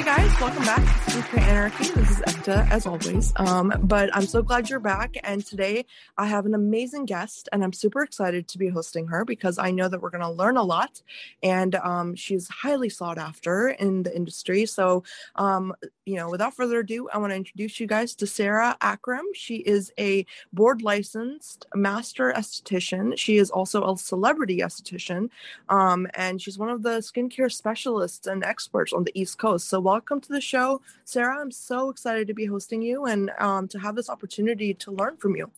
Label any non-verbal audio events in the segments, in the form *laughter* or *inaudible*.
Hi guys, welcome back to Skin Anarchy. This is Ekta as always. Um, but I'm so glad you're back. And today I have an amazing guest, and I'm super excited to be hosting her because I know that we're going to learn a lot. And um, she's highly sought after in the industry. So, um, you know, without further ado, I want to introduce you guys to Sarah Akram. She is a board licensed master esthetician. She is also a celebrity esthetician, um, and she's one of the skincare specialists and experts on the East Coast. So, welcome to the show, Sarah. I'm so excited to be hosting you and um, to have this opportunity to learn from you.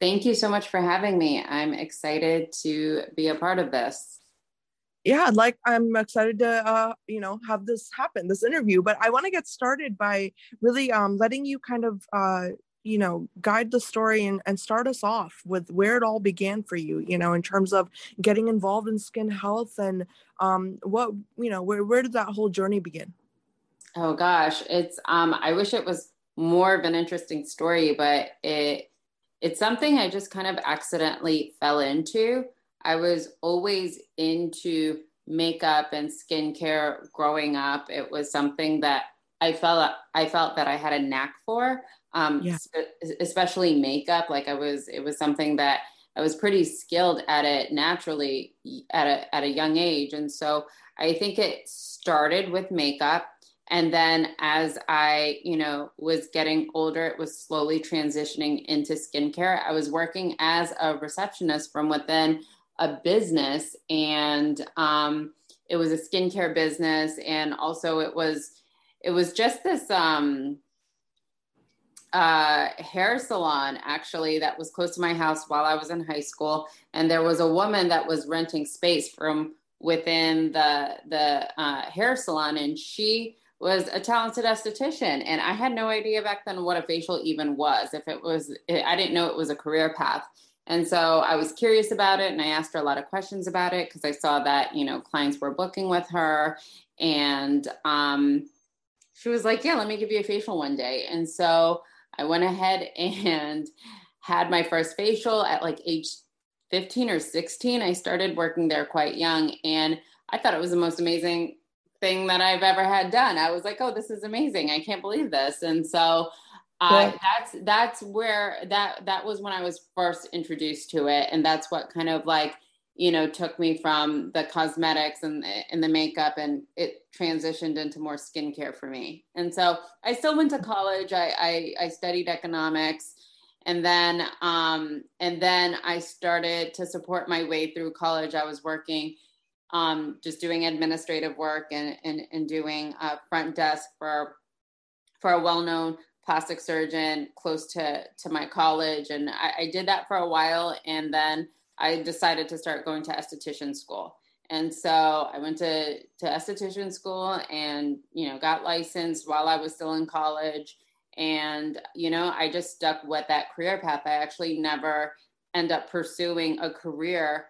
Thank you so much for having me. I'm excited to be a part of this. Yeah, like I'm excited to uh, you know have this happen, this interview. But I want to get started by really um, letting you kind of uh, you know guide the story and, and start us off with where it all began for you you know in terms of getting involved in skin health and um, what you know where, where did that whole journey begin Oh gosh, it's um I wish it was more of an interesting story, but it it's something I just kind of accidentally fell into. I was always into makeup and skincare growing up. It was something that I felt I felt that I had a knack for. Um, yeah. especially makeup. Like I was, it was something that I was pretty skilled at it naturally at a at a young age, and so I think it started with makeup and then as i you know was getting older it was slowly transitioning into skincare i was working as a receptionist from within a business and um, it was a skincare business and also it was it was just this um, uh, hair salon actually that was close to my house while i was in high school. And there was a woman that was renting space from within the the uh, hair salon and she was a talented esthetician. And i had no idea back then what a facial even was if it was i didn't know it was a career path and so i was curious about it and i asked her a lot of questions about it because i saw that you know clients were booking with her and um, she was like yeah let me give you a facial one day and so i went ahead *laughs* and had my first facial at like age 15 or 16 i started working there quite young and i thought it was the most amazing thing that I've ever had done. I was like, oh, this is amazing. I can't believe this. And so uh, that's that's where that that was when I was first introduced to it, and that's what kind of like you know took me from the cosmetics and and the makeup, and it transitioned into more skincare for me. And so I still went to college. I I, I studied economics, and then um, and then I started to support my way through college. I was working um, just doing administrative work and, and, and doing a front desk for, for a well-known plastic surgeon close to, to my college. And I, I did that for a while. And then I decided to start going to esthetician school. And so I went to, to esthetician school and, you know, got licensed while I was still in college. And, you know, I just stuck with that career path. I actually never end up pursuing a career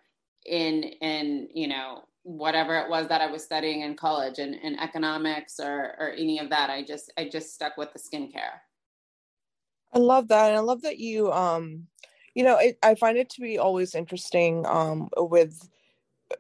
in, in, you know, whatever it was that I was studying in college and in economics or or any of that. I just I just stuck with the skincare. I love that. And I love that you um you know, it, I find it to be always interesting um with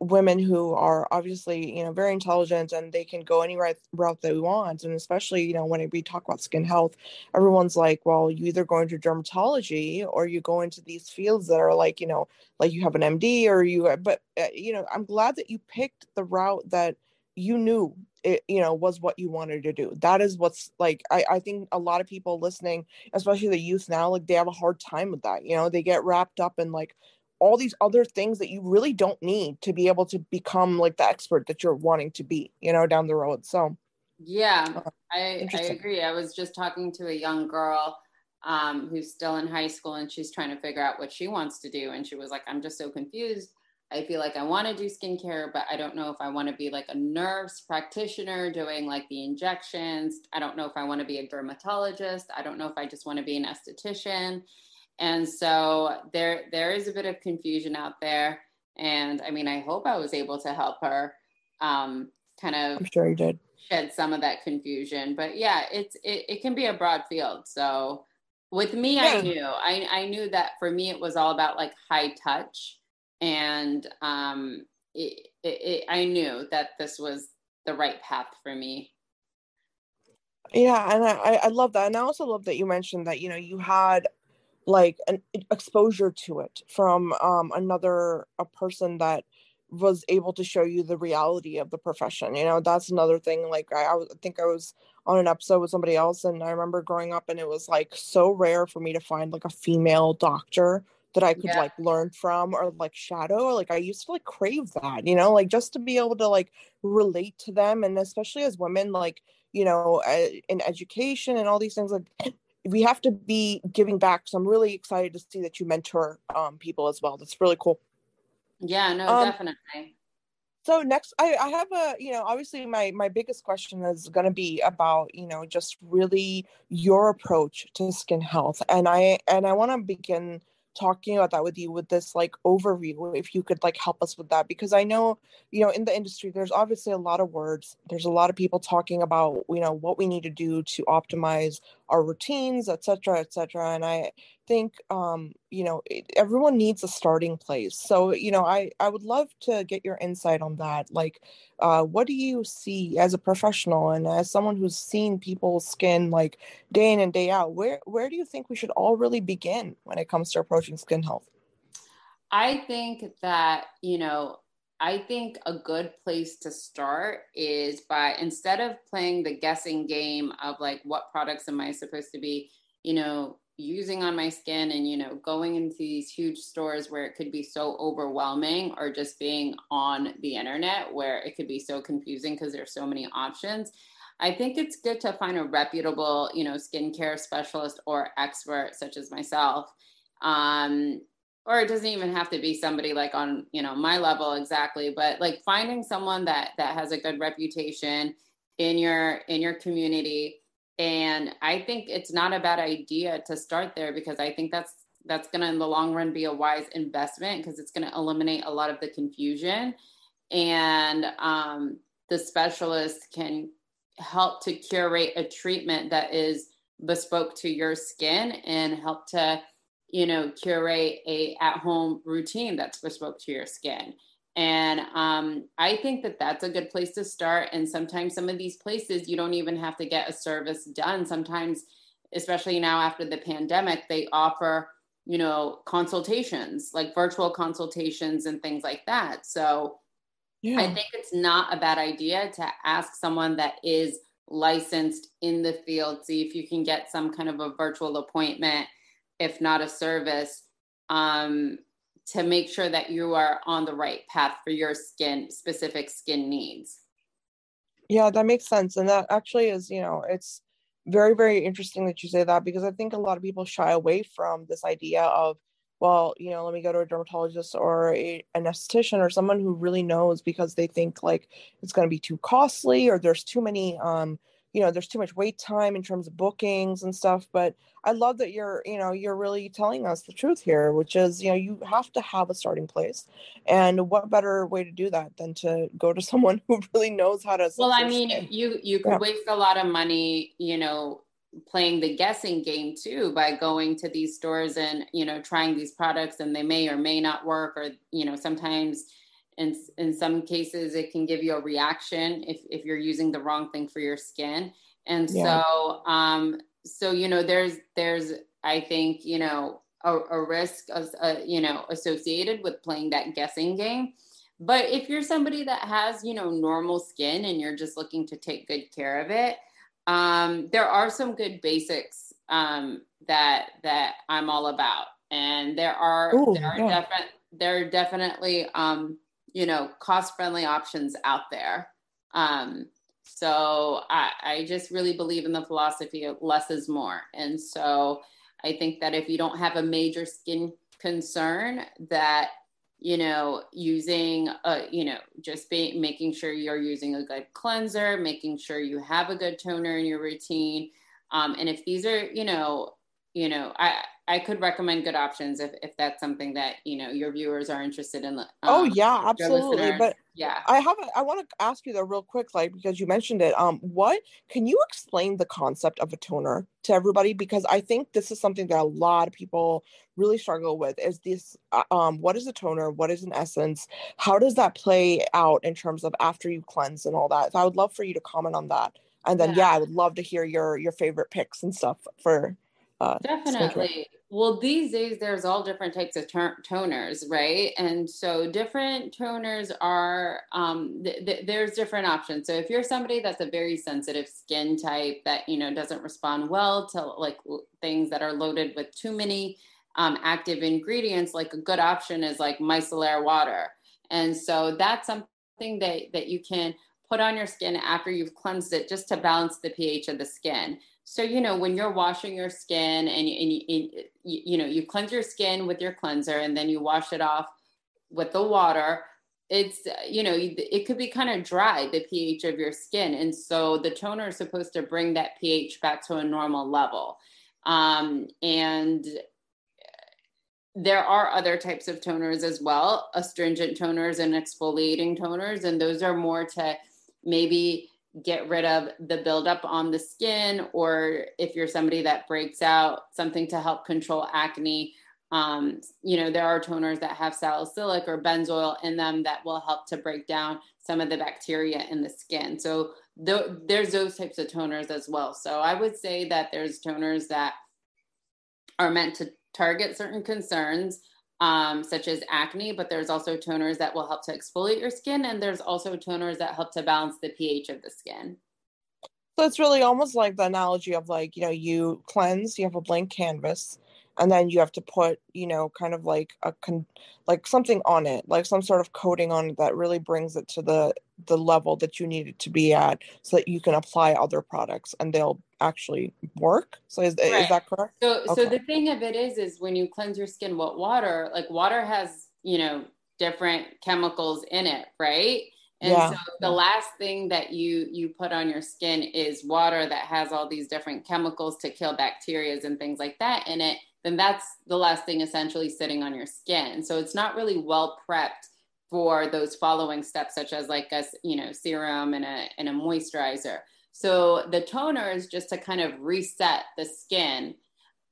women who are obviously you know very intelligent and they can go any right route they want and especially you know when we talk about skin health everyone's like well you either go into dermatology or you go into these fields that are like you know like you have an md or you but uh, you know i'm glad that you picked the route that you knew it you know was what you wanted to do. That is what's like I, I think a lot of people listening especially the youth now like they have a hard time with that you know? They get wrapped up in like all these other things that you really don't need to be able to become like the expert that you're wanting to be, you know, down the road. So, yeah, uh, I, I agree. I was just talking to a young girl um, who's still in high school and she's trying to figure out what she wants to do. And she was like, I'm just so confused. I feel like I want to do skincare, but I don't know if I want to be like a nurse practitioner doing like the injections. I don't know if I want to be a dermatologist. I don't know if I just want to be an esthetician and so there there is a bit of confusion out there. And i mean i hope i was able to help her um, kind of i'm sure you did. shed some of that confusion. But yeah it's it, it can be a broad field. So with me yeah. i knew. I, I knew that for me it was all about like high touch. And um it, it, it, i knew that this was the right path for me. Yeah, and I I love that, and I also love that you mentioned that you know you had like an exposure to it from um another a person that was able to show you the reality of the profession you know that's another thing like I, I think i was on an episode with somebody else and i remember growing up and it was like so rare for me to find like a female doctor that i could yeah. like learn from or like shadow like i used to like crave that you know like just to be able to like relate to them and especially as women like you know in education and all these things like we have to be giving back so i'm really excited to see that you mentor um, people as well. That's really cool. Yeah, no, um, definitely. So next, I, I have a, you know, obviously my my biggest question is going to be about, you know, just really your approach to skin health, and I and I want to begin talking about that with you with this like overview if you could like help us with that because i know you know in the industry there's obviously a lot of words there's a lot of people talking about you know what we need to do to optimize our routines etc etc and i think um, you know it, everyone needs a starting place. So you know i i would love to get your insight on that. Like uh, what do you see as a professional and as someone who's seen people's skin like day in and day out where where do you think we should all really begin when it comes to approaching skin health? I think that you know I think a good place to start is by instead of playing the guessing game of like what products am I supposed to be, you know, using on my skin and you know going into these huge stores where it could be so overwhelming or just being on the internet where it could be so confusing because there's so many options i think it's good to find a reputable you know skincare specialist or expert such as myself um, or it doesn't even have to be somebody like on you know my level exactly but like finding someone that that has a good reputation in your in your community and i think it's not a bad idea to start there because i think that's that's going to in the long run be a wise investment because it's going to eliminate a lot of the confusion. And um, the specialist can help to curate a treatment that is bespoke to your skin and help to you know curate a at home routine that's bespoke to your skin and um, I think that that's a good place to start. And sometimes some of these places, you don't even have to get a service done. Sometimes, especially now after the pandemic, they offer, you know, consultations, like virtual consultations and things like that. So yeah. I think it's not a bad idea to ask someone that is licensed in the field, see if you can get some kind of a virtual appointment, if not a service. Um, to make sure that you are on the right path for your skin specific skin needs. Yeah that makes sense. And that actually is you know it's very very interesting that you say that because i think a lot of people shy away from this idea of well you know let me go to a dermatologist or a, an esthetician or someone who really knows because they think like it's going to be too costly or there's too many um you know there's too much wait time in terms of bookings and stuff but i love that you're you know you're really telling us the truth here which is you know you have to have a starting place and what better way to do that than to go to *laughs* someone who really knows how to well i mean you you could yeah. waste a lot of money you know playing the guessing game too by going to these stores and you know trying these products and they may or may not work or you know sometimes in, in some cases it can give you a reaction if, if you're using the wrong thing for your skin and yeah. so um so you know there's there's i think you know a, a risk of uh, you know associated with playing that guessing game but if you're somebody that has you know normal skin and you're just looking to take good care of it um there are some good basics um that that i'm all about and there are Ooh, there are yeah. definite there are definitely um you know cost friendly options out there. Um, so I, I just really believe in the philosophy of less is more. And so i think that if you don't have a major skin concern that you know using a you know just be, making sure you're using a good cleanser making sure you have a good toner in your routine um, and if these are you know you know i I could recommend good options if, if that's something that you know your viewers are interested in. Um, oh yeah, absolutely. But yeah, I have a, I want to ask you though real quick, like because you mentioned it. Um, what can you explain the concept of a toner to everybody? Because I think this is something that a lot of people really struggle with. Is this uh, um, what is a toner? What is an essence? How does that play out in terms of after you cleanse and all that? So I would love for you to comment on that and then yeah. yeah. i would love to hear your your favorite picks and stuff for uh definitely skincare. well these days there's all different types of toners right and so different toners are um th- th- there's different options so if you're somebody that's a very sensitive skin type that you know doesn't respond well to like things that are loaded with too many um, active ingredients like a good option is like micellar water and so that's something that that you can put on your skin after you've cleansed it just to balance the pH of the skin. So, you know, when you're washing your skin and, and, you, and you, you know, you cleanse your skin with your cleanser and then you wash it off with the water, it's, you know, it could be kind of dry, the pH of your skin. And so the toner is supposed to bring that pH back to a normal level. Um, and there are other types of toners as well astringent toners and exfoliating toners and those are more to maybe get rid of the buildup on the skin, or if you're somebody that breaks out, something to help control acne. Um, you know, there are toners that have salicylic or benzoyl in them that will help to break down some of the bacteria in the skin. So th- there's those types of toners as well. So I would say that there's toners that are meant to target certain concerns um, such as acne, but there's also toners that will help to exfoliate your skin, and there's also toners that help to balance the pH of the skin. So it's really almost like the analogy of like, you know, you cleanse, you have a blank canvas, and then you have to put you know kind of like a con like something on it like some sort of coating on it that really brings it to the the level that you need it to be at so that you can apply other products and they'll actually work so is, right. is that correct so okay. so the thing of it is is when you cleanse your skin with water like water has you know different chemicals in it right and yeah. so the last thing that you you put on your skin is water that has all these different chemicals to kill bacteria and things like that in it then that's the last thing essentially sitting on your skin. So it's not really well prepped for those following steps, such as like a you know serum and a and a moisturizer. So the toner is just to kind of reset the skin.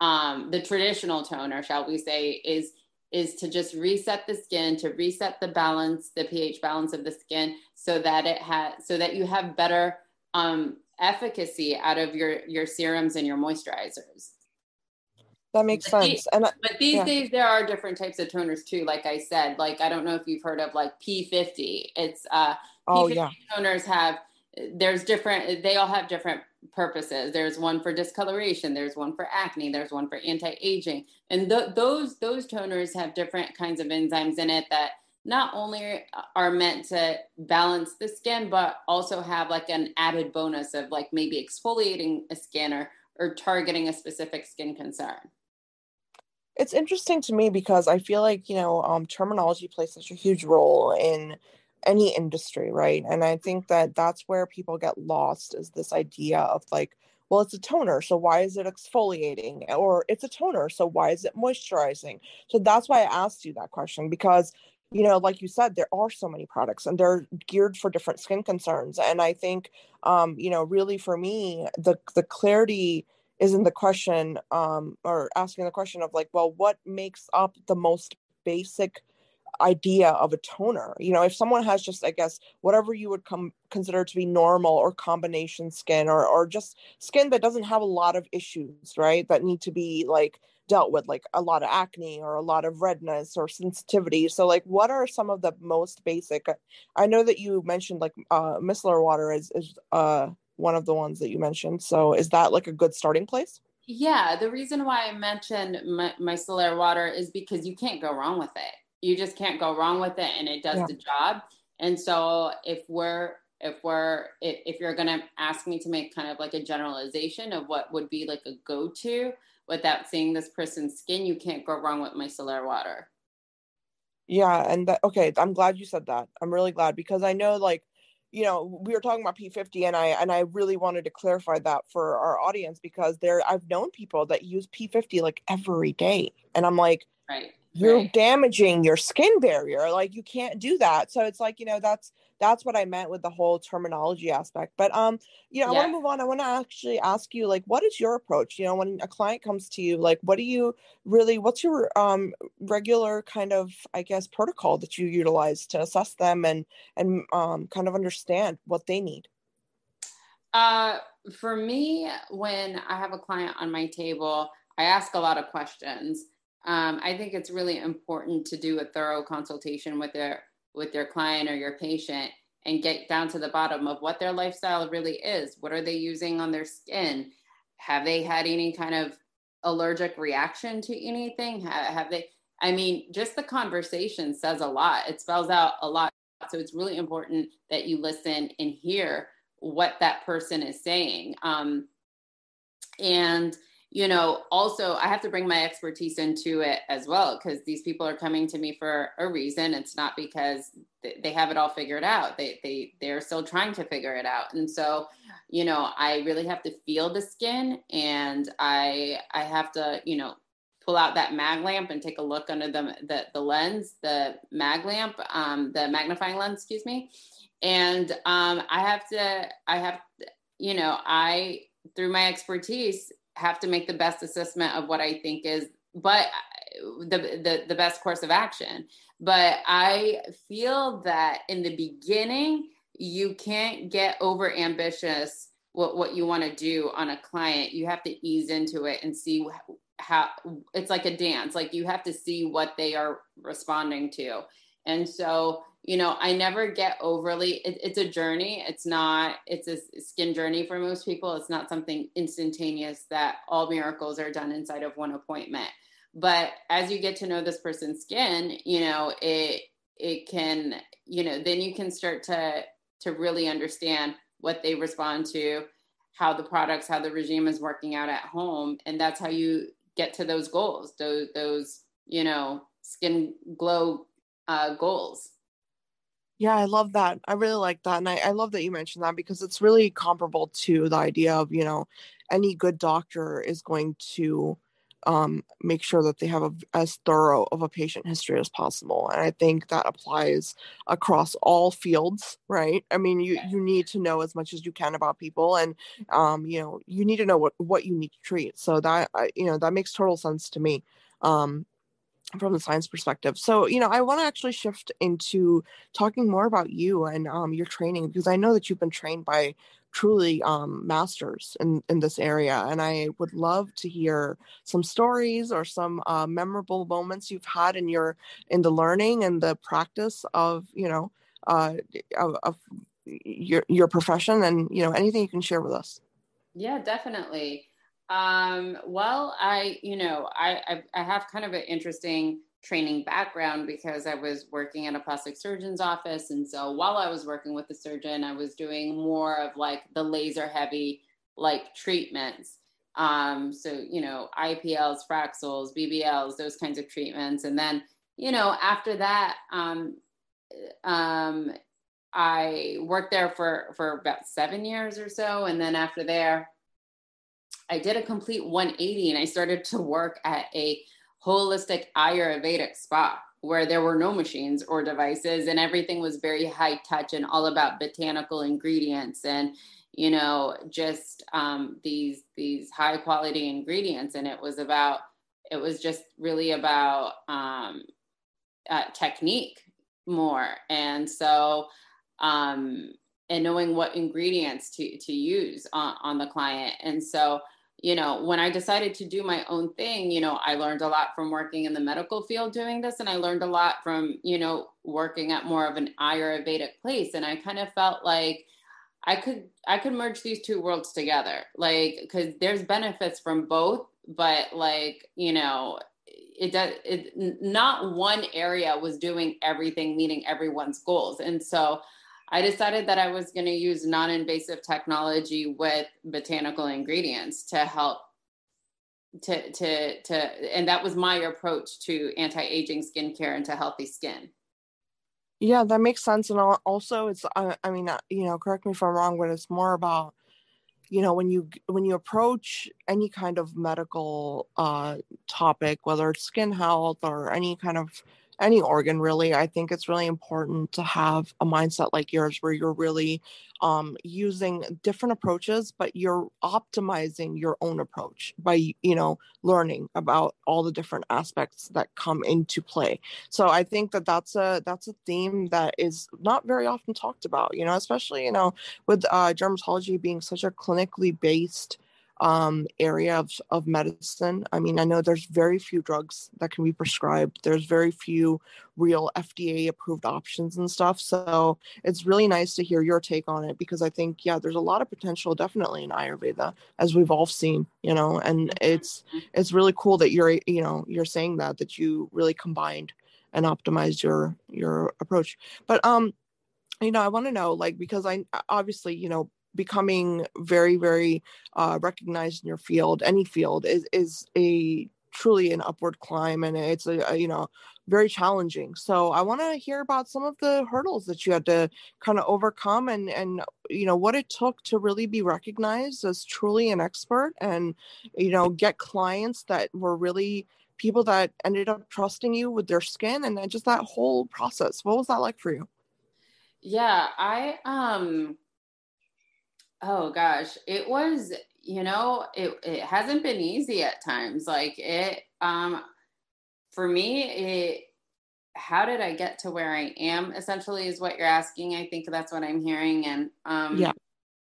Um, the traditional toner, shall we say, is is to just reset the skin, to reset the balance, the pH balance of the skin, so that it has so that you have better um, efficacy out of your your serums and your moisturizers That makes but sense. and I, but these yeah. days there are different types of toners too. Like I said, like I don't know if you've heard of like P50. It's uh, oh P50 yeah. Toners have there's different. They all have different purposes. There's one for discoloration. There's one for acne. There's one for anti-aging. And th- those those toners have different kinds of enzymes in it that not only are meant to balance the skin, but also have like an added bonus of like maybe exfoliating a skin or or targeting a specific skin concern it's interesting to me because I feel like you know um, terminology plays such a huge role in any industry, right? And I think that that's where people get lost is this idea of like, well, it's a toner, so why is it exfoliating? Or it's a toner, so why is it moisturizing? So that's why I asked you that question because you know like you said there are so many products and they're geared for different skin concerns and i think um you know really for me the the clarity isn't the question um, or asking the question of like well what makes up the most basic idea of a toner you know if someone has just i guess whatever you would come consider to be normal or combination skin or or just skin that doesn't have a lot of issues right that need to be like dealt with like a lot of acne or a lot of redness or sensitivity so like what are some of the most basic i know that you mentioned like uh micellar water is is uh one of the ones that you mentioned. So is that like a good starting place? Yeah, the reason why I mentioned my, micellar water is because you can't go wrong with it. You just can't go wrong with it, and it does yeah. the job. And so if we're if we're if, if you're going to ask me to make kind of like a generalization of what would be like a go-to without seeing this person's skin, you can't go wrong with micellar water. Yeah, and that okay, I'm glad you said that. I'm really glad because I know like you know we were talking about p50 and i and i really wanted to clarify that for our audience because there i've known people that use p50 like every day and i'm like right you're right. damaging your skin barrier like you can't do that so it's like you know that's that's what i meant with the whole terminology aspect but um you know yeah. i want to move on i want to actually ask you like what is your approach you know when a client comes to you like what do you really what's your um regular kind of i guess protocol that you utilize to assess them and and um kind of understand what they need Uh, for me, when I have a client on my table, I ask a lot of questions. Um, I think it's really important to do a thorough consultation with their with their client or your patient and get down to the bottom of what their lifestyle really is. What are they using on their skin? Have they had any kind of allergic reaction to anything? Have, have they? I mean, just the conversation says a lot. It spells out a lot. So it's really important that you listen and hear what that person is saying. Um, and you know, also I have to bring my expertise into it as well because these people are coming to me for a reason. It's not because they have it all figured out. They they they're still trying to figure it out. And so, you know, I really have to feel the skin and I I have to, you know, pull out that mag lamp and take a look under the the, the lens, the mag lamp, um, the magnifying lens, excuse me. And um, I have to I have you know, I through my expertise have to make the best assessment of what I think is, but uh, the, the, the best course of action. But I feel that in the beginning, you can't get over ambitious what, what you want to do on a client. You have to ease into it and see how it's like a dance. Like you have to see what they are responding to. And so you know i never get overly it, it's a journey. It's not it's a skin journey for most people. It's not something instantaneous that all miracles are done inside of one appointment. But as you get to know this person's skin you know it it can you know then you can start to to really understand what they respond to how the products how the regime is working out at home. And that's how you get to those goals those those you know skin glow uh, goals yeah, I love that. I really like that. And I, I love that you mentioned that because it's really comparable to the idea of, you know, any good doctor is going to um, make sure that they have a, as thorough of a patient history as possible. And I think that applies across all fields, right? I mean, you, you need to know as much as you can about people and, um, you know, you need to know what, what you need to treat. So that, you know, that makes total sense to me. Um, from the science perspective. So, you know, I want to actually shift into talking more about you and um, your training because I know that you've been trained by truly um, masters in, in this area. And I would love to hear some stories or some uh, memorable moments you've had in your in the learning and the practice of, you know, uh, of, of your your profession and you know anything you can share with us. Yeah, definitely. Um, well, I, you know, I, I, I have kind of an interesting training background because I was working at a plastic surgeon's office. And so while I was working with the surgeon, I was doing more of like the laser heavy like treatments. Um, so, you know, IPLs, Fraxels, BBLs, those kinds of treatments. And then, you know, after that, um, um, I worked there for, for about seven years or so. And then after there, I did a complete 180 and I started to work at a holistic Ayurvedic spa where there were no machines or devices and everything was very high touch and all about botanical ingredients and you know just um, these these high quality ingredients. And it was about it was just really about um, uh, technique more. And so um, and knowing what ingredients to to use on, on the client. And so you know, when I decided to do my own thing, you know, I learned a lot from working in the medical field doing this. And I learned a lot from, you know, working at more of an Ayurvedic place. And I kind of felt like I could, I could merge these two worlds together. Like, cause there's benefits from both, but like, you know, it does, it, not one area was doing everything, meeting everyone's goals. And so, I decided that I was going to use non invasive technology with botanical ingredients to help to to to and that was my approach to anti-aging skincare and to healthy skin. Yeah that makes sense and also it's i, I mean uh, you know correct me if i'm wrong but it's more about you know when you when you approach any kind of medical uh topic whether it's skin health or any kind of any organ really i think it's really important to have a mindset like yours where you're really um, using different approaches but you're optimizing your own approach by you know learning about all the different aspects that come into play. So i think that that's a that's a theme that is not very often talked about you know especially you know with uh, dermatology being such a clinically based um, area of, of medicine. I mean, I know there's very few drugs that can be prescribed. There's very few real FDA approved options and stuff. So it's really nice to hear your take on it because I think, yeah, there's a lot of potential definitely in Ayurveda, as we've all seen, you know, and mm-hmm. it's it's really cool that you're, you know, you're saying that that you really combined and optimized your your approach. But um, you know, I want to know, like, because I obviously, you know, becoming very very uh, recognized in your field any field is is a truly an upward climb and it's a, a you know very challenging. So i want to hear about some of the hurdles that you had to kind of overcome and and you know what it took to really be recognized as truly an expert and you know get clients that were really people that ended up trusting you with their skin and then just that whole process. What was that like for you? Yeah i um Oh gosh, it was, you know, it it hasn't been easy at times. Like it um for me it how did I get to where I am essentially is what you're asking. I think that's what I'm hearing and um yeah.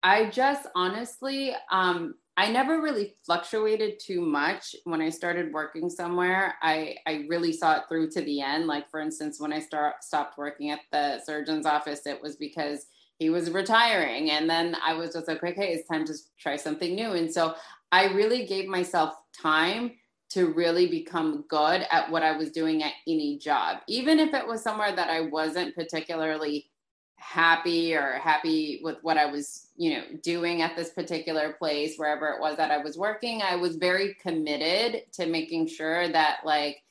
I just honestly um I never really fluctuated too much when I started working somewhere. I I really saw it through to the end. Like for instance, when I start stopped working at the surgeon's office, it was because he was retiring. And then I was just like, okay, it's time to try something new. And so I really gave myself time to really become good at what I was doing at any job, even if it was somewhere that I wasn't particularly happy or happy with what I was, you know, doing at this particular place, wherever it was that I was working. I was very committed to making sure that, like,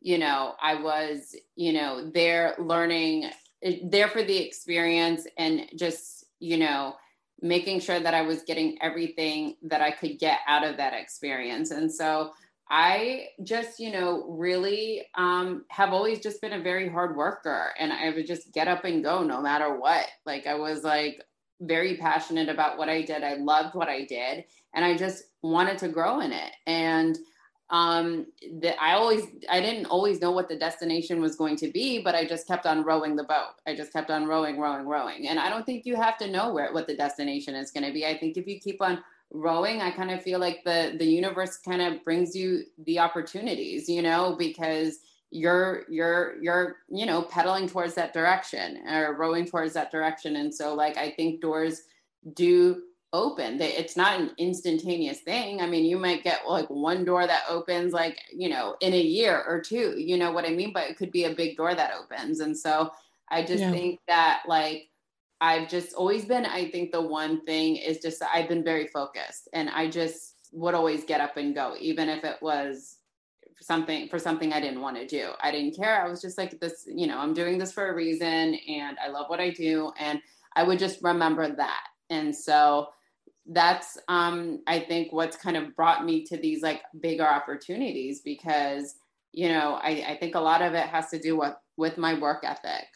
you know, I was, you know, there learning there for the experience and just you know making sure that i was getting everything that i could get out of that experience. And so i just you know really um, have always just been a very hard worker and i would just get up and go no matter what. Like i was like very passionate about what i did. I loved what i did and i just wanted to grow in it. And um that i always i didn't always know what the destination was going to be but i just kept on rowing the boat. I just kept on rowing rowing rowing. And i don't think you have to know where what the destination is going to be. I think if you keep on rowing i kind of feel like the the universe kind of brings you the opportunities you know because you're you're you're you know pedaling towards that direction or rowing towards that direction. And so like i think doors do open they, it's not an instantaneous thing. I mean you might get like one door that opens like you know in a year or two you know what i mean? But it could be a big door that opens. And so i just yeah. think that like i've just always been i think the one thing is just i've been very focused and i just would always get up and go even if it was something for something i didn't want to do. I didn't care. I was just like this you know i'm doing this for a reason and i love what i do and i would just remember that. And so that's um i think what's kind of brought me to these like bigger opportunities because you know i i think a lot of it has to do with with my work ethic.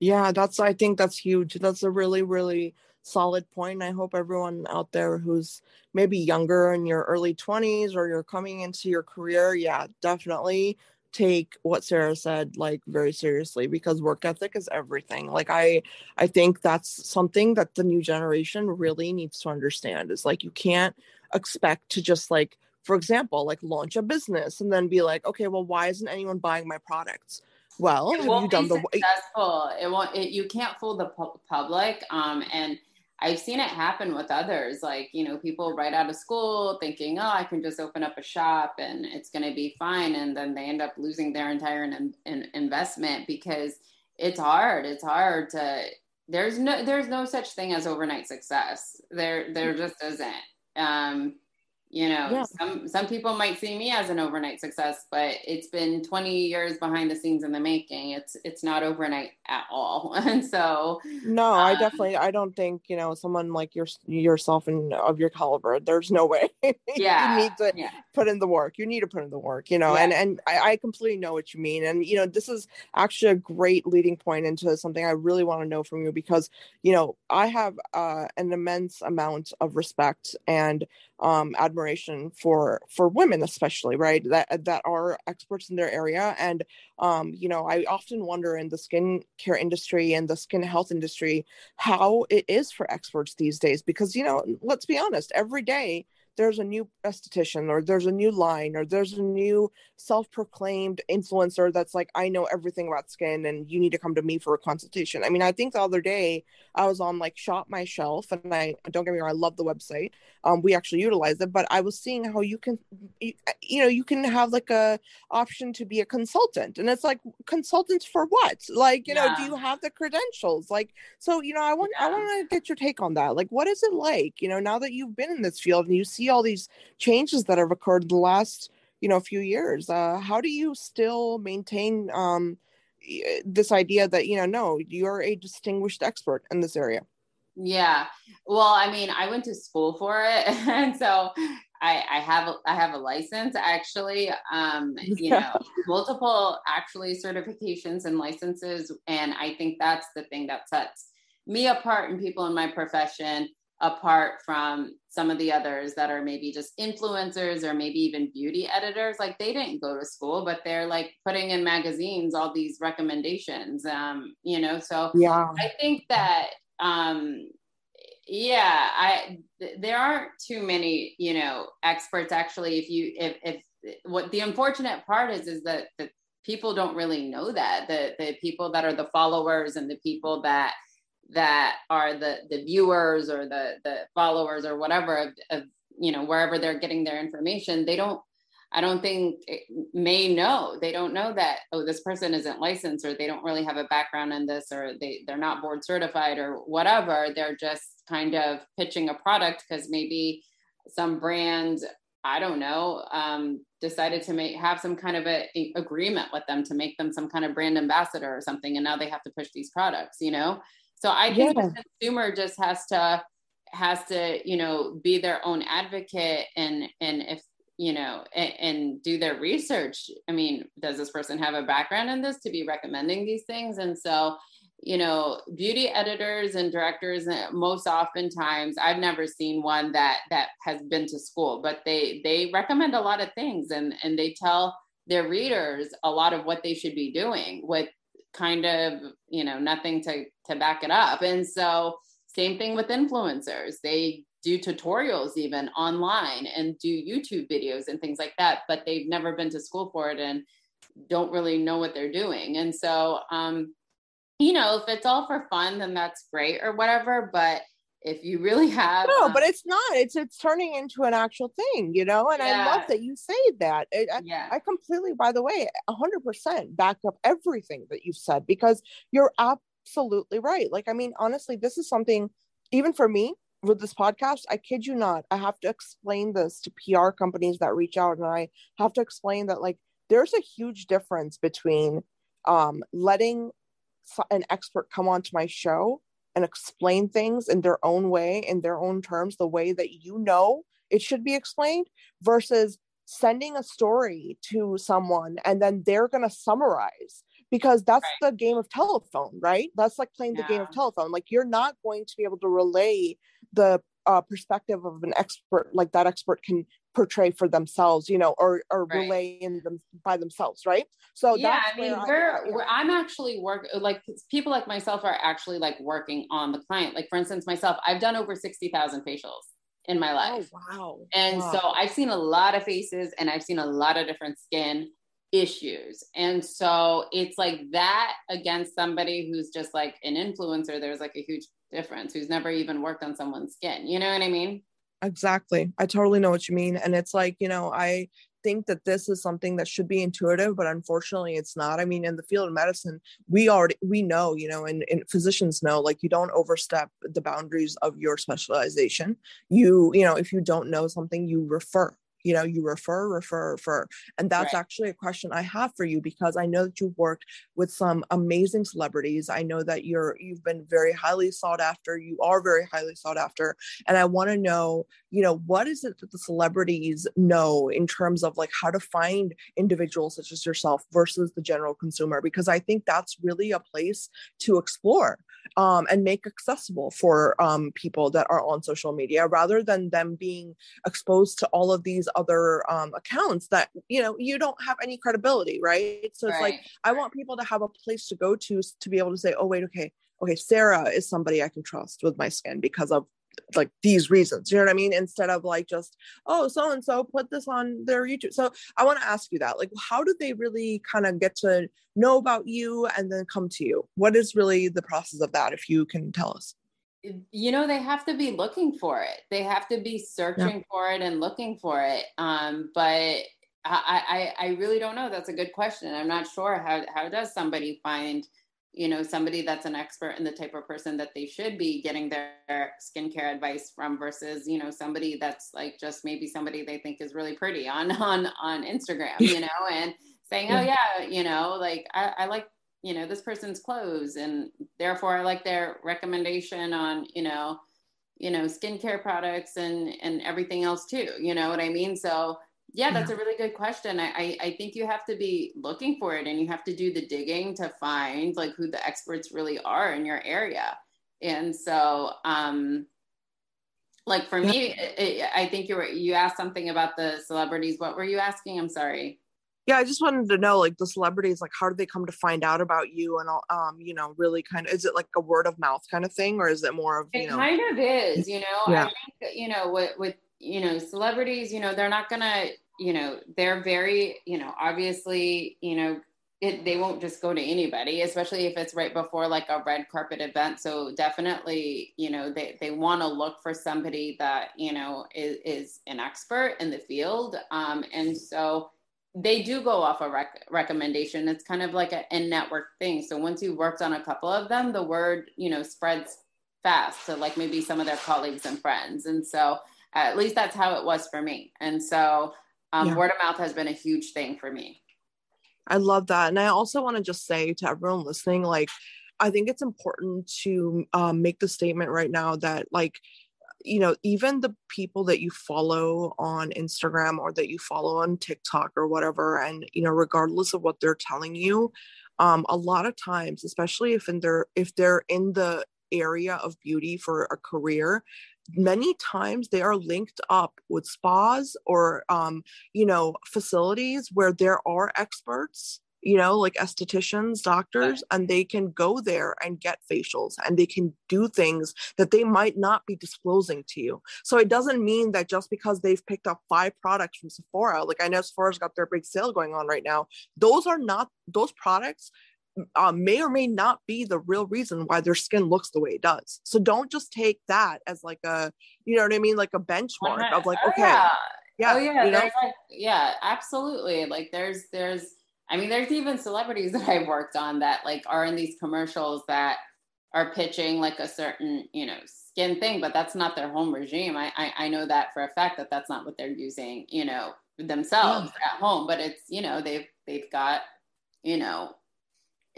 Yeah that's i think that's huge. That's a really really solid point. I hope everyone out there who's maybe younger in your early 20s or you're coming into your career yeah definitely take what Sarah said like very seriously because work ethic is everything. Like I I think that's something that the new generation really needs to understand is like you can't expect to just like for example like launch a business and then be like okay well why isn't anyone buying my products well it have you done the successful it won't it, you can't fool the public um and I've seen it happen with others, like, you know, people right out of school thinking, oh, I can just open up a shop and it's going to be fine. And then they end up losing their entire in, in investment because it's hard. It's hard to, there's no, there's no such thing as overnight success. There, there just isn't. Um, you know yeah. some some people might see me as an overnight success but it's been 20 years behind the scenes in the making it's it's not overnight at all *laughs* and so no um, i definitely i don't think you know someone like your yourself and of your caliber there's no way *laughs* yeah you need to yeah. put in the work you need to put in the work you know yeah. and and I, I completely know what you mean and you know this is actually a great leading point into something i really want to know from you because you know i have uh, an immense amount of respect and um, admiration for for women especially right that that are experts in their area and um, you know i often wonder in the skin care industry and the skin health industry how it is for experts these days because you know let's be honest every day there's a new esthetician or there's a new line or there's a new self-proclaimed influencer that's like i know everything about skin and you need to come to me for a consultation. I mean i think the other day i was on like shop my shelf and i don't get me wrong i love the website. Um, we actually utilize it but i was seeing how you can you, you know you can have like a option to be a consultant and it's like consultants for what? Like you yeah. know do you have the credentials? Like so you know i want yeah. i want to get your take on that. Like what is it like you know now that you've been in this field and you see all these changes that have occurred in the last you know few years. Uh how do you still maintain um this idea that you know no you're a distinguished expert in this area? Yeah. Well i mean i went to school for it *laughs* and so I, I have a, I have a license actually, um, *laughs* you know, multiple actually certifications and licenses, and I think that's the thing that sets me apart and people in my profession apart from some of the others that are maybe just influencers or maybe even beauty editors like they didn't go to school but they're like putting in magazines all these recommendations um you know so yeah. I think that um yeah i th- there aren't too many you know experts actually if you if if what the unfortunate part is is that the people don't really know that the the people that are the followers and the people that that are the the viewers or the the followers or whatever of, of you know wherever they're getting their information they don't i don't think may know. They don't know that oh this person isn't licensed or they don't really have a background in this or they they're not board certified or whatever. They're just kind of pitching a product because maybe some brand i don't know um, decided to make have some kind of a, a, agreement with them to make them some kind of brand ambassador or something and now they have to push these products you know so I think yeah. the consumer just has to has to you know be their own advocate and and if you know and, and, do their research i mean does this person have a background in this to be recommending these things and so you know beauty editors and directors uh, most oftentimes i've never seen one that that has been to school but they they recommend a lot of things and and they tell their readers a lot of what they should be doing with kind of you know nothing to to back it up. And so same thing with influencers. They do tutorials even online and do youtube videos and things like that but they've never been to school for it and don't really know what they're doing. And so um you know if it's all for fun then that's great or whatever but if you really have no um, but it's not it's it's turning into an actual thing you know and yeah. i love that you say that it, yeah. I, I completely by the way 100% back up everything that you said because you're absolutely right like i mean honestly this is something even for me with this podcast i kid you not i have to explain this to pr companies that reach out and i have to explain that like there's a huge difference between um letting an expert come onto my show and explain things in their own way, in their own terms, the way that you know it should be explained, versus sending a story to someone and then they're going to summarize because that's right. the game of telephone, right? That's like playing yeah. the game of telephone. Like you're not going to be able to relay the uh, perspective of an expert like that expert can portray for themselves, you know, or or right. relay in them by themselves, right? So yeah, I mean, we're, I, we're I'm actually work like people like myself are actually like working on the client. Like for instance, myself, I've done over sixty thousand facials in my oh, life. Oh wow! And wow. so I've seen a lot of faces, and I've seen a lot of different skin issues. And so it's like that against somebody who's just like an influencer, there's like a huge difference who's never even worked on someone's skin. You know what I mean? Exactly. I totally know what you mean and it's like you know i think that this is something that should be intuitive but unfortunately it's not. I mean in the field of medicine we already we know you know and, and physicians know like you don't overstep the boundaries of your specialization. You you know if you don't know something you refer you know you refer refer refer and that's right. actually a question i have for you because i know that you've worked with some amazing celebrities. I know that you're you've been very highly sought after you are very highly sought after and i want to know you know what is it that the celebrities know in terms of like how to find individuals such as yourself versus the general consumer? Because i think that's really a place to explore um, and make accessible for um, people that are on social media rather than them being exposed to all of these other um, accounts that you know you don't have any credibility right? So it's like i want people to have a place to go to to be able to say oh wait okay. Okay sarah is somebody i can trust with my skin because of like these reasons you know what i mean? Instead of like just oh so and so put this on their youtube. So i want to ask you that like how do they really kind of get to know about you and then come to you? What is really the process of that if you can tell us? You know they have to be looking for it. They have to be searching yeah. for it and looking for it um but I, I i really don't know. That's a good question i'm not sure. How how does somebody find you know somebody that's an expert in the type of person that they should be getting their skincare advice from versus you know somebody that's like just maybe somebody they think is really pretty on *laughs* on on instagram you know and saying oh yeah. you know like I, I like you know this person's clothes and therefore i like their recommendation on you know you know skincare products and and everything else too you know what i mean? So yeah that's yeah. a really good question. I, I, I think you have to be looking for it and you have to do the digging to find like who the experts really are in your area. And so um like for me it, i think you were you asked something about the celebrities. What were you asking? I'm sorry. Yeah i just wanted to know like the celebrities like how do they come to find out about you and um you know really kind of is it like a word of mouth kind of thing or is it more of you it know? kind of is you know? Yeah. i think you know with with you know, celebrities, you know, they're not gonna, you know, they're very, you know, obviously, you know, it, they won't just go to anybody, especially if it's right before like a red carpet event. So definitely, you know, they, they want to look for somebody that, you know, is, is an expert in the field. Um, and so they do go off a rec- recommendation. It's kind of like an in-network thing. So once you've worked on a couple of them, the word, you know, spreads fast to like maybe some of their colleagues and friends. And so at least that's how it was for me. And so um, yeah. word of mouth has been a huge thing for me. I love that. And I also want to just say to everyone listening, like, I think it's important to um, make the statement right now that, like, you know, even the people that you follow on Instagram or that you follow on TikTok or whatever, and you know, regardless of what they're telling you, um, a lot of times, especially if in their if they're in the area of beauty for a career, many times they are linked up with spas or um, you know facilities where there are experts you know like estheticians doctors and they can go there and get facials and they can do things that they might not be disclosing to you. So it doesn't mean that just because they've picked up five products from sephora like i know sephora's got their big sale going on right now those are not those products uh, may or may not be the real reason why their skin looks the way it does. So don't just take that as like a, you know what I mean, like a benchmark of like, oh, okay, yeah, yeah, oh, yeah, you know? like, yeah, absolutely. Like there's, there's, I mean, there's even celebrities *laughs* that I've worked on that like are in these commercials that are pitching like a certain, you know, skin thing, but that's not their home regime. I, I, I know that for a fact that that's not what they're using, you know, themselves yeah. at home, but it's, you know, they've, they've got, you know,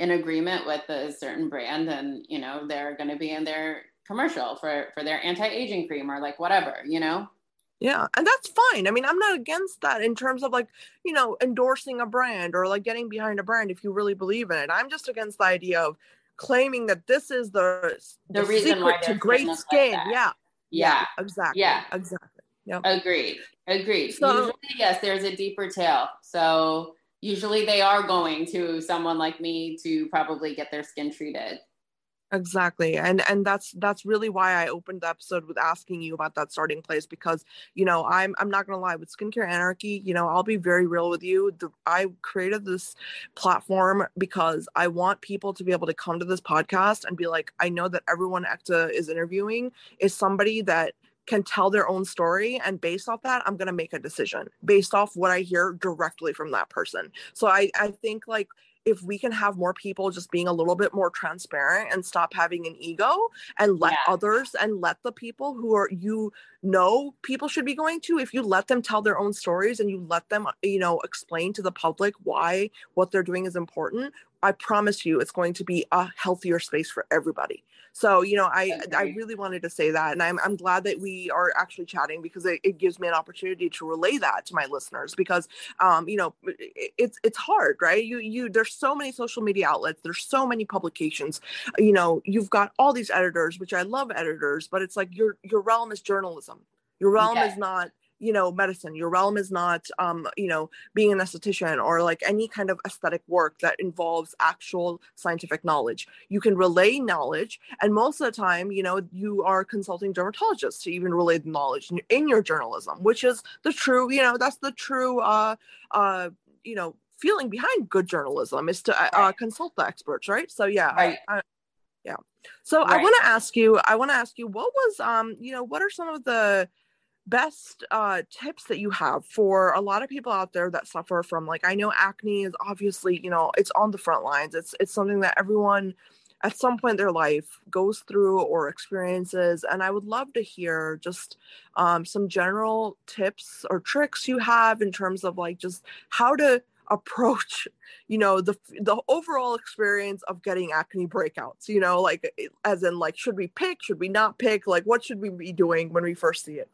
in agreement with a certain brand and you know they're going to be in their commercial for for their anti-aging cream or like whatever you know? Yeah and that's fine. I mean i'm not against that in terms of like you know endorsing a brand or like getting behind a brand if you really believe in it. I'm just against the idea of claiming that this is the the, the reason secret to great skin. like yeah. yeah. Yeah exactly yeah. exactly. Yep. agreed agreed. So, usually yes there's a deeper tale so usually they are going to someone like me to probably get their skin treated. Exactly. And and that's that's really why i opened the episode with asking you about that starting place because you know i'm i'm not gonna lie with skincare anarchy you know i'll be very real with you. The, i created this platform because i want people to be able to come to this podcast and be like i know that everyone Ekta is interviewing is somebody that can tell their own story and based off that i'm going to make a decision based off what i hear directly from that person so i i think like if we can have more people just being a little bit more transparent and stop having an ego and let yeah. others and let the people who are you know people should be going to if you let them tell their own stories and you let them you know explain to the public why what they're doing is important i promise you it's going to be a healthier space for everybody so, you know, I I really wanted to say that, and I'm I'm glad that we are actually chatting because it, it gives me an opportunity to relay that to my listeners because, um, you know, it, it's it's hard, right? You you there's so many social media outlets, there's so many publications, you know, you've got all these editors, which I love editors, but it's like your your realm is journalism. Your realm is not you know medicine your realm is not um you know being an esthetician or like any kind of aesthetic work that involves actual scientific knowledge you can relay knowledge and most of the time you know you are consulting dermatologists to even relay the knowledge in, your journalism which is the true you know that's the true uh uh you know feeling behind good journalism is to uh, right. consult the experts right so yeah right. I, I yeah so right. i want to ask you i want to ask you what was um you know what are some of the best uh, tips that you have for a lot of people out there that suffer from like i know acne is obviously you know it's on the front lines. It's it's something that everyone at some point in their life goes through or experiences and i would love to hear just um, some general tips or tricks you have in terms of like just how to approach you know the the overall experience of getting acne breakouts you know like as in like should we pick? Should we not pick? Like what should we be doing when we first see it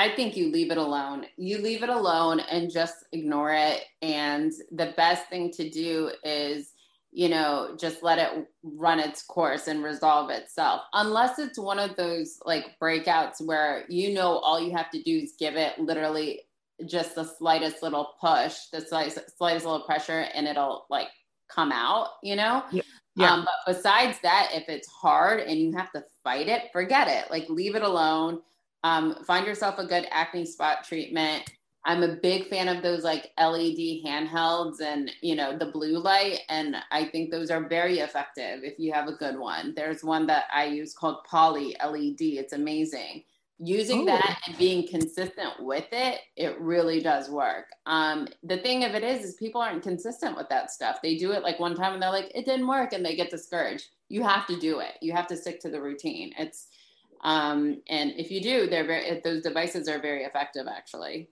I think you leave it alone. You leave it alone and just ignore it. And the best thing to do is, you know, just let it run its course and resolve itself. Unless it's one of those like breakouts where you know all you have to do is give it literally just the slightest little push, the slightest, slightest little pressure, and it'll like come out, you know? Yeah. Yeah. Um, but besides that, if it's hard and you have to fight it, forget it. Like leave it alone um, find yourself a good acne spot treatment. I'm a big fan of those like LED handhelds and you know the blue light, and I think those are very effective if you have a good one. There's one that I use called Poly LED. It's amazing. Using Ooh. that and being consistent with it, it really does work. Um, the thing of it is, is people aren't consistent with that stuff. They do it like one time and they're like, it didn't work, and they get discouraged. You have to do it. You have to stick to the routine. It's um, and if you do, they're very, those devices are very effective actually.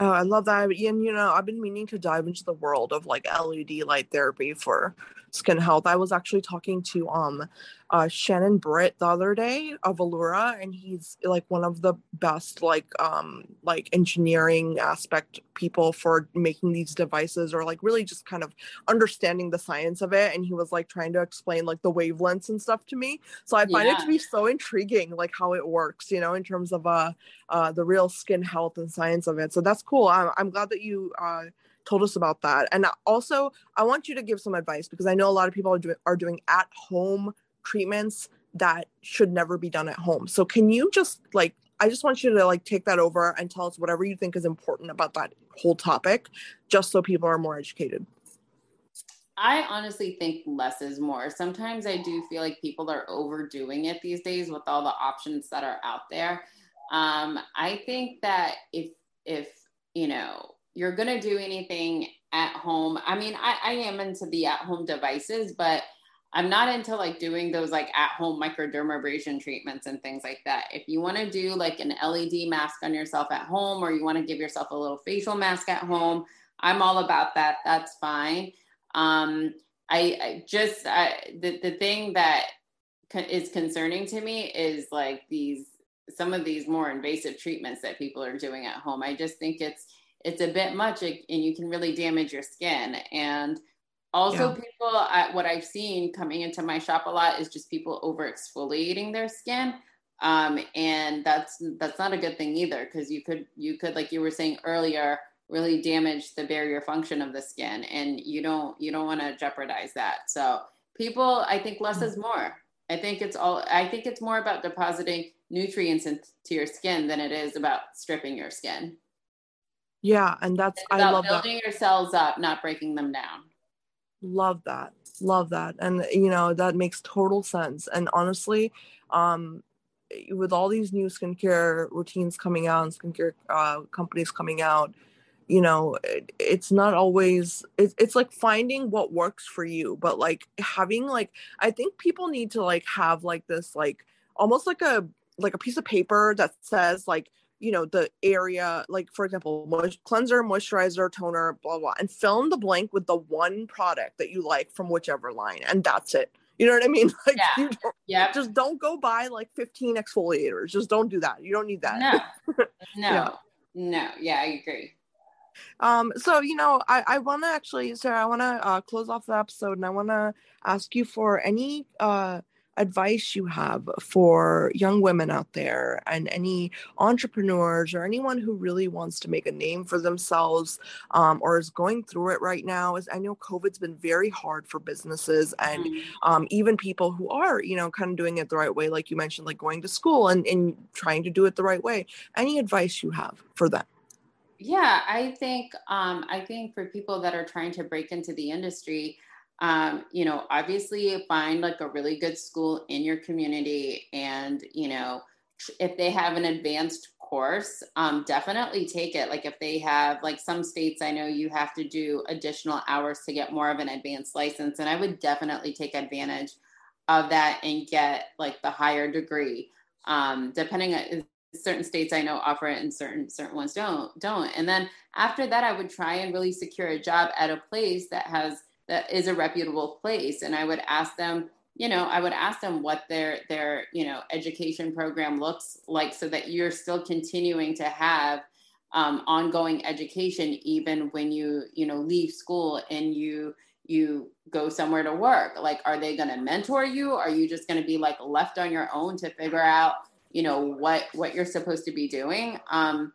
Oh, I love that. And you know, I've been meaning to dive into the world of like LED light therapy for skin health. I was actually talking to um uh, Shannon Britt the other day of Allura, and he's like one of the best like um like engineering aspect people for making these devices or like really just kind of understanding the science of it. And he was like trying to explain like the wavelengths and stuff to me. So I find yeah. it to be so intriguing, like how it works, you know, in terms of uh uh the real skin health and science of it. So that's cool. I'm I'm glad that you uh told us about that. And also, I want you to give some advice because I know a lot of people are doing are doing at home treatments that should never be done at home. So can you just like I just want you to like take that over and tell us whatever you think is important about that whole topic just so people are more educated. I honestly think less is more. Sometimes I do feel like people are overdoing it these days with all the options that are out there. Um, I think that if if you know you're gonna do anything at home, I mean, I, I am into the at home devices, but I'm not into like doing those like at home microdermabrasion treatments and things like that. If you want to do like an LED mask on yourself at home or you want to give yourself a little facial mask at home, I'm all about that. That's fine. Um, I, I just I, the the thing that is concerning to me is like these some of these more invasive treatments that people are doing at home. I just think it's it's a bit much and you can really damage your skin and also, yeah. people, I, what I've seen coming into my shop a lot is just people over exfoliating their skin. Um, and that's that's not a good thing either because you could you could like you were saying earlier really damage the barrier function of the skin and you don't you don't want to jeopardize that so people i think less is more i think it's all i think it's more about depositing nutrients into your skin than it is about stripping your skin yeah and that's i love building that. your cells up not breaking them down love that. Love that. And you know that makes total sense. And honestly um with all these new skincare routines coming out and skincare uh, companies coming out you know it, it's not always it, it's like finding what works for you. But like having like i think people need to like have like this like almost like a like a piece of paper that says like you know the area like for example moist- cleanser moisturizer toner blah blah and fill in the blank with the one product that you like from whichever line and that's it. You know what i mean? *laughs* Like yeah. you don't, yeah just don't go buy like 15 exfoliators. Just don't do that. You don't need that. No. *laughs* No. Yeah. no. Yeah i agree. Um so you know i i want to actually sarah i want to uh, close off the episode and i want to ask you for any uh advice you have for young women out there and any entrepreneurs or anyone who really wants to make a name for themselves um, or is going through it right now is i know covid's been very hard for businesses and mm-hmm. um, even people who are you know kind of doing it the right way like you mentioned like going to school and, and trying to do it the right way any advice you have for them yeah i think um, i think for people that are trying to break into the industry um, you know, obviously find like a really good school in your community and, you know, if they have an advanced course, um, definitely take it. Like if they have, like some states, I know you have to do additional hours to get more of an advanced license. And I would definitely take advantage of that and get like the higher degree. Um, depending on certain states I know offer it and certain certain ones don't don't. And then after that, I would try and really secure a job at a place that has that is a reputable place. And i would ask them you know i would ask them what their their you know education program looks like so that you're still continuing to have um, ongoing education even when you you know leave school and you you go somewhere to work. Like are they going to mentor you? Are you just going to be like left on your own to figure out you know what what you're supposed to be doing? Um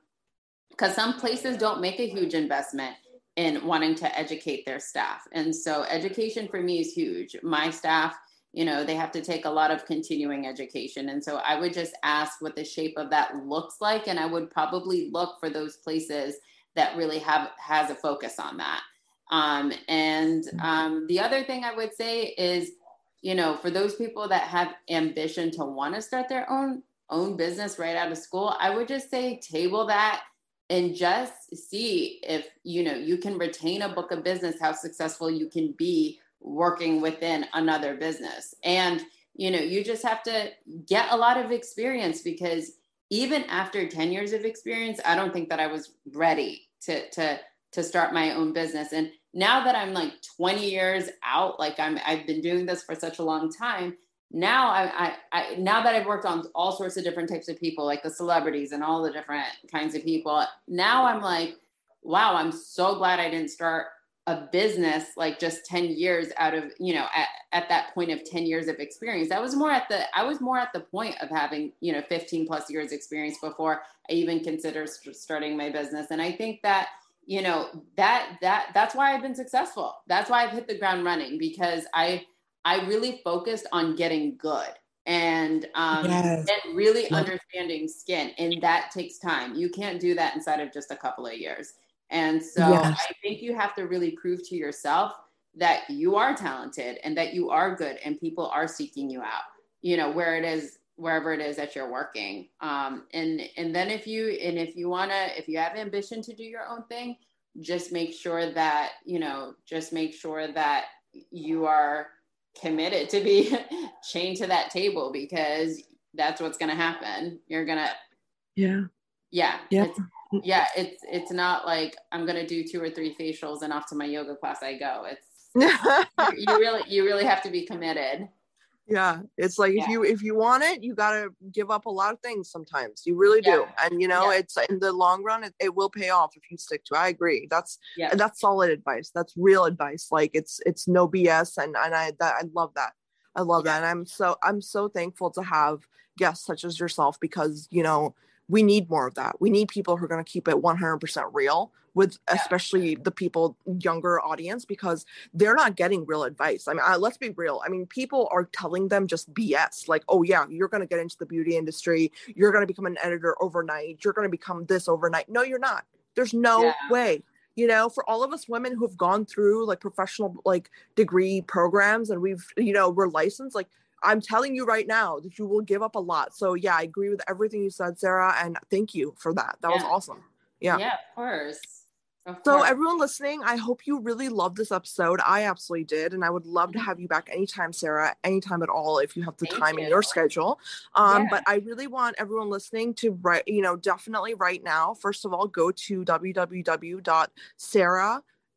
because some places don't make a huge investment in wanting to educate their staff. And so education for me is huge. My staff, you know, they have to take a lot of continuing education. And so I would just ask what the shape of that looks like. And I would probably look for those places that really have has a focus on that. Um, and um, the other thing I would say is, you know, for those people that have ambition to want to start their own own business right out of school, I would just say table that and just see if you know you can retain a book of business how successful you can be working within another business. And you know you just have to get a lot of experience because even after 10 years of experience i don't think that i was ready to to to start my own business. And now that i'm like 20 years out like i'm i've been doing this for such a long time now I, I, I, now that I've worked on all sorts of different types of people, like the celebrities and all the different kinds of people, now I'm like, wow, I'm so glad I didn't start a business like just 10 years out of, you know, at, at that point of 10 years of experience. I was more at the, I was more at the point of having, you know, 15 plus years experience before I even considered starting my business. And I think that, you know, that, that, that's why I've been successful. That's why I've hit the ground running because I, I really focused on getting good and um, yes. and really understanding skin, and that takes time. You can't do that inside of just a couple of years. And so yes. I think you have to really prove to yourself that you are talented and that you are good, and people are seeking you out. You know where it is wherever it is that you're working um, and and then if you and if you want to if you have ambition to do your own thing just make sure that you know just make sure that you are committed to be *laughs* chained to that table because that's what's going to happen. You're going to, yeah, yeah, yeah. It's, yeah, it's it's not like I'm gonna do two or three facials and off to my yoga class I go. It's *laughs* you, you really you really have to be committed yeah it's like yeah. if you if you want it you got to give up a lot of things sometimes you really do yeah. and you know yeah. it's in the long run it, it, will pay off if you stick to it. i agree that's yeah. that's solid advice that's real advice like it's it's no bs and and i that, i love that i love that and i'm so i'm so thankful to have guests such as yourself because you know we need more of that we need people who are going to keep it 100% real with especially the people younger audience because they're not getting real advice. I mean, uh, let's be real. I mean, people are telling them just BS like, "Oh yeah, you're going to get into the beauty industry. You're going to become an editor overnight. You're going to become this overnight." No, you're not. There's no yeah. way. You know, for all of us women who have gone through like professional like degree programs and we've, you know, we're licensed like I'm telling you right now that you will give up a lot. So yeah, I agree with everything you said, Sarah, and thank you for that. That yeah. was awesome. Yeah. Yeah, of course. So everyone listening, I hope you really loved this episode. I absolutely did, and I would love to mm-hmm. have you back anytime, Sarah, anytime at all, if you have the Thank time you. in your schedule. Um, yeah. But I really want everyone listening to write, you know, definitely right now. First of all, go to www.sarah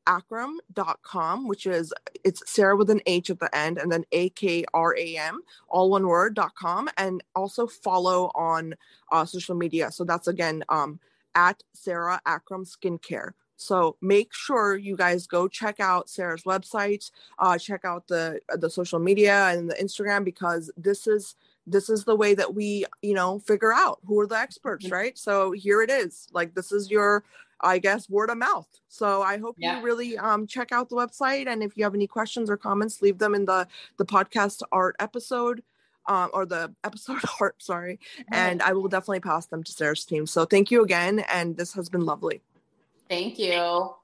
akram.com, which is it's Sarah with an H at the end and then A K R A M, all one word.com. And also follow on uh, social media. So that's again um, at Sarah Akram Skincare. So make sure you guys go check out Sarah's website, uh, check out the the social media and the Instagram because this is this is the way that we you know figure out who are the experts, right? So here it is. Like this is your I guess word of mouth. So I hope yeah. you really um, check out the website, and if you have any questions or comments, leave them in the the podcast art episode. Um, or the *laughs* episode art, sorry, and I will definitely pass them to Sarah's team. So thank you again, and this has been lovely. Thank you.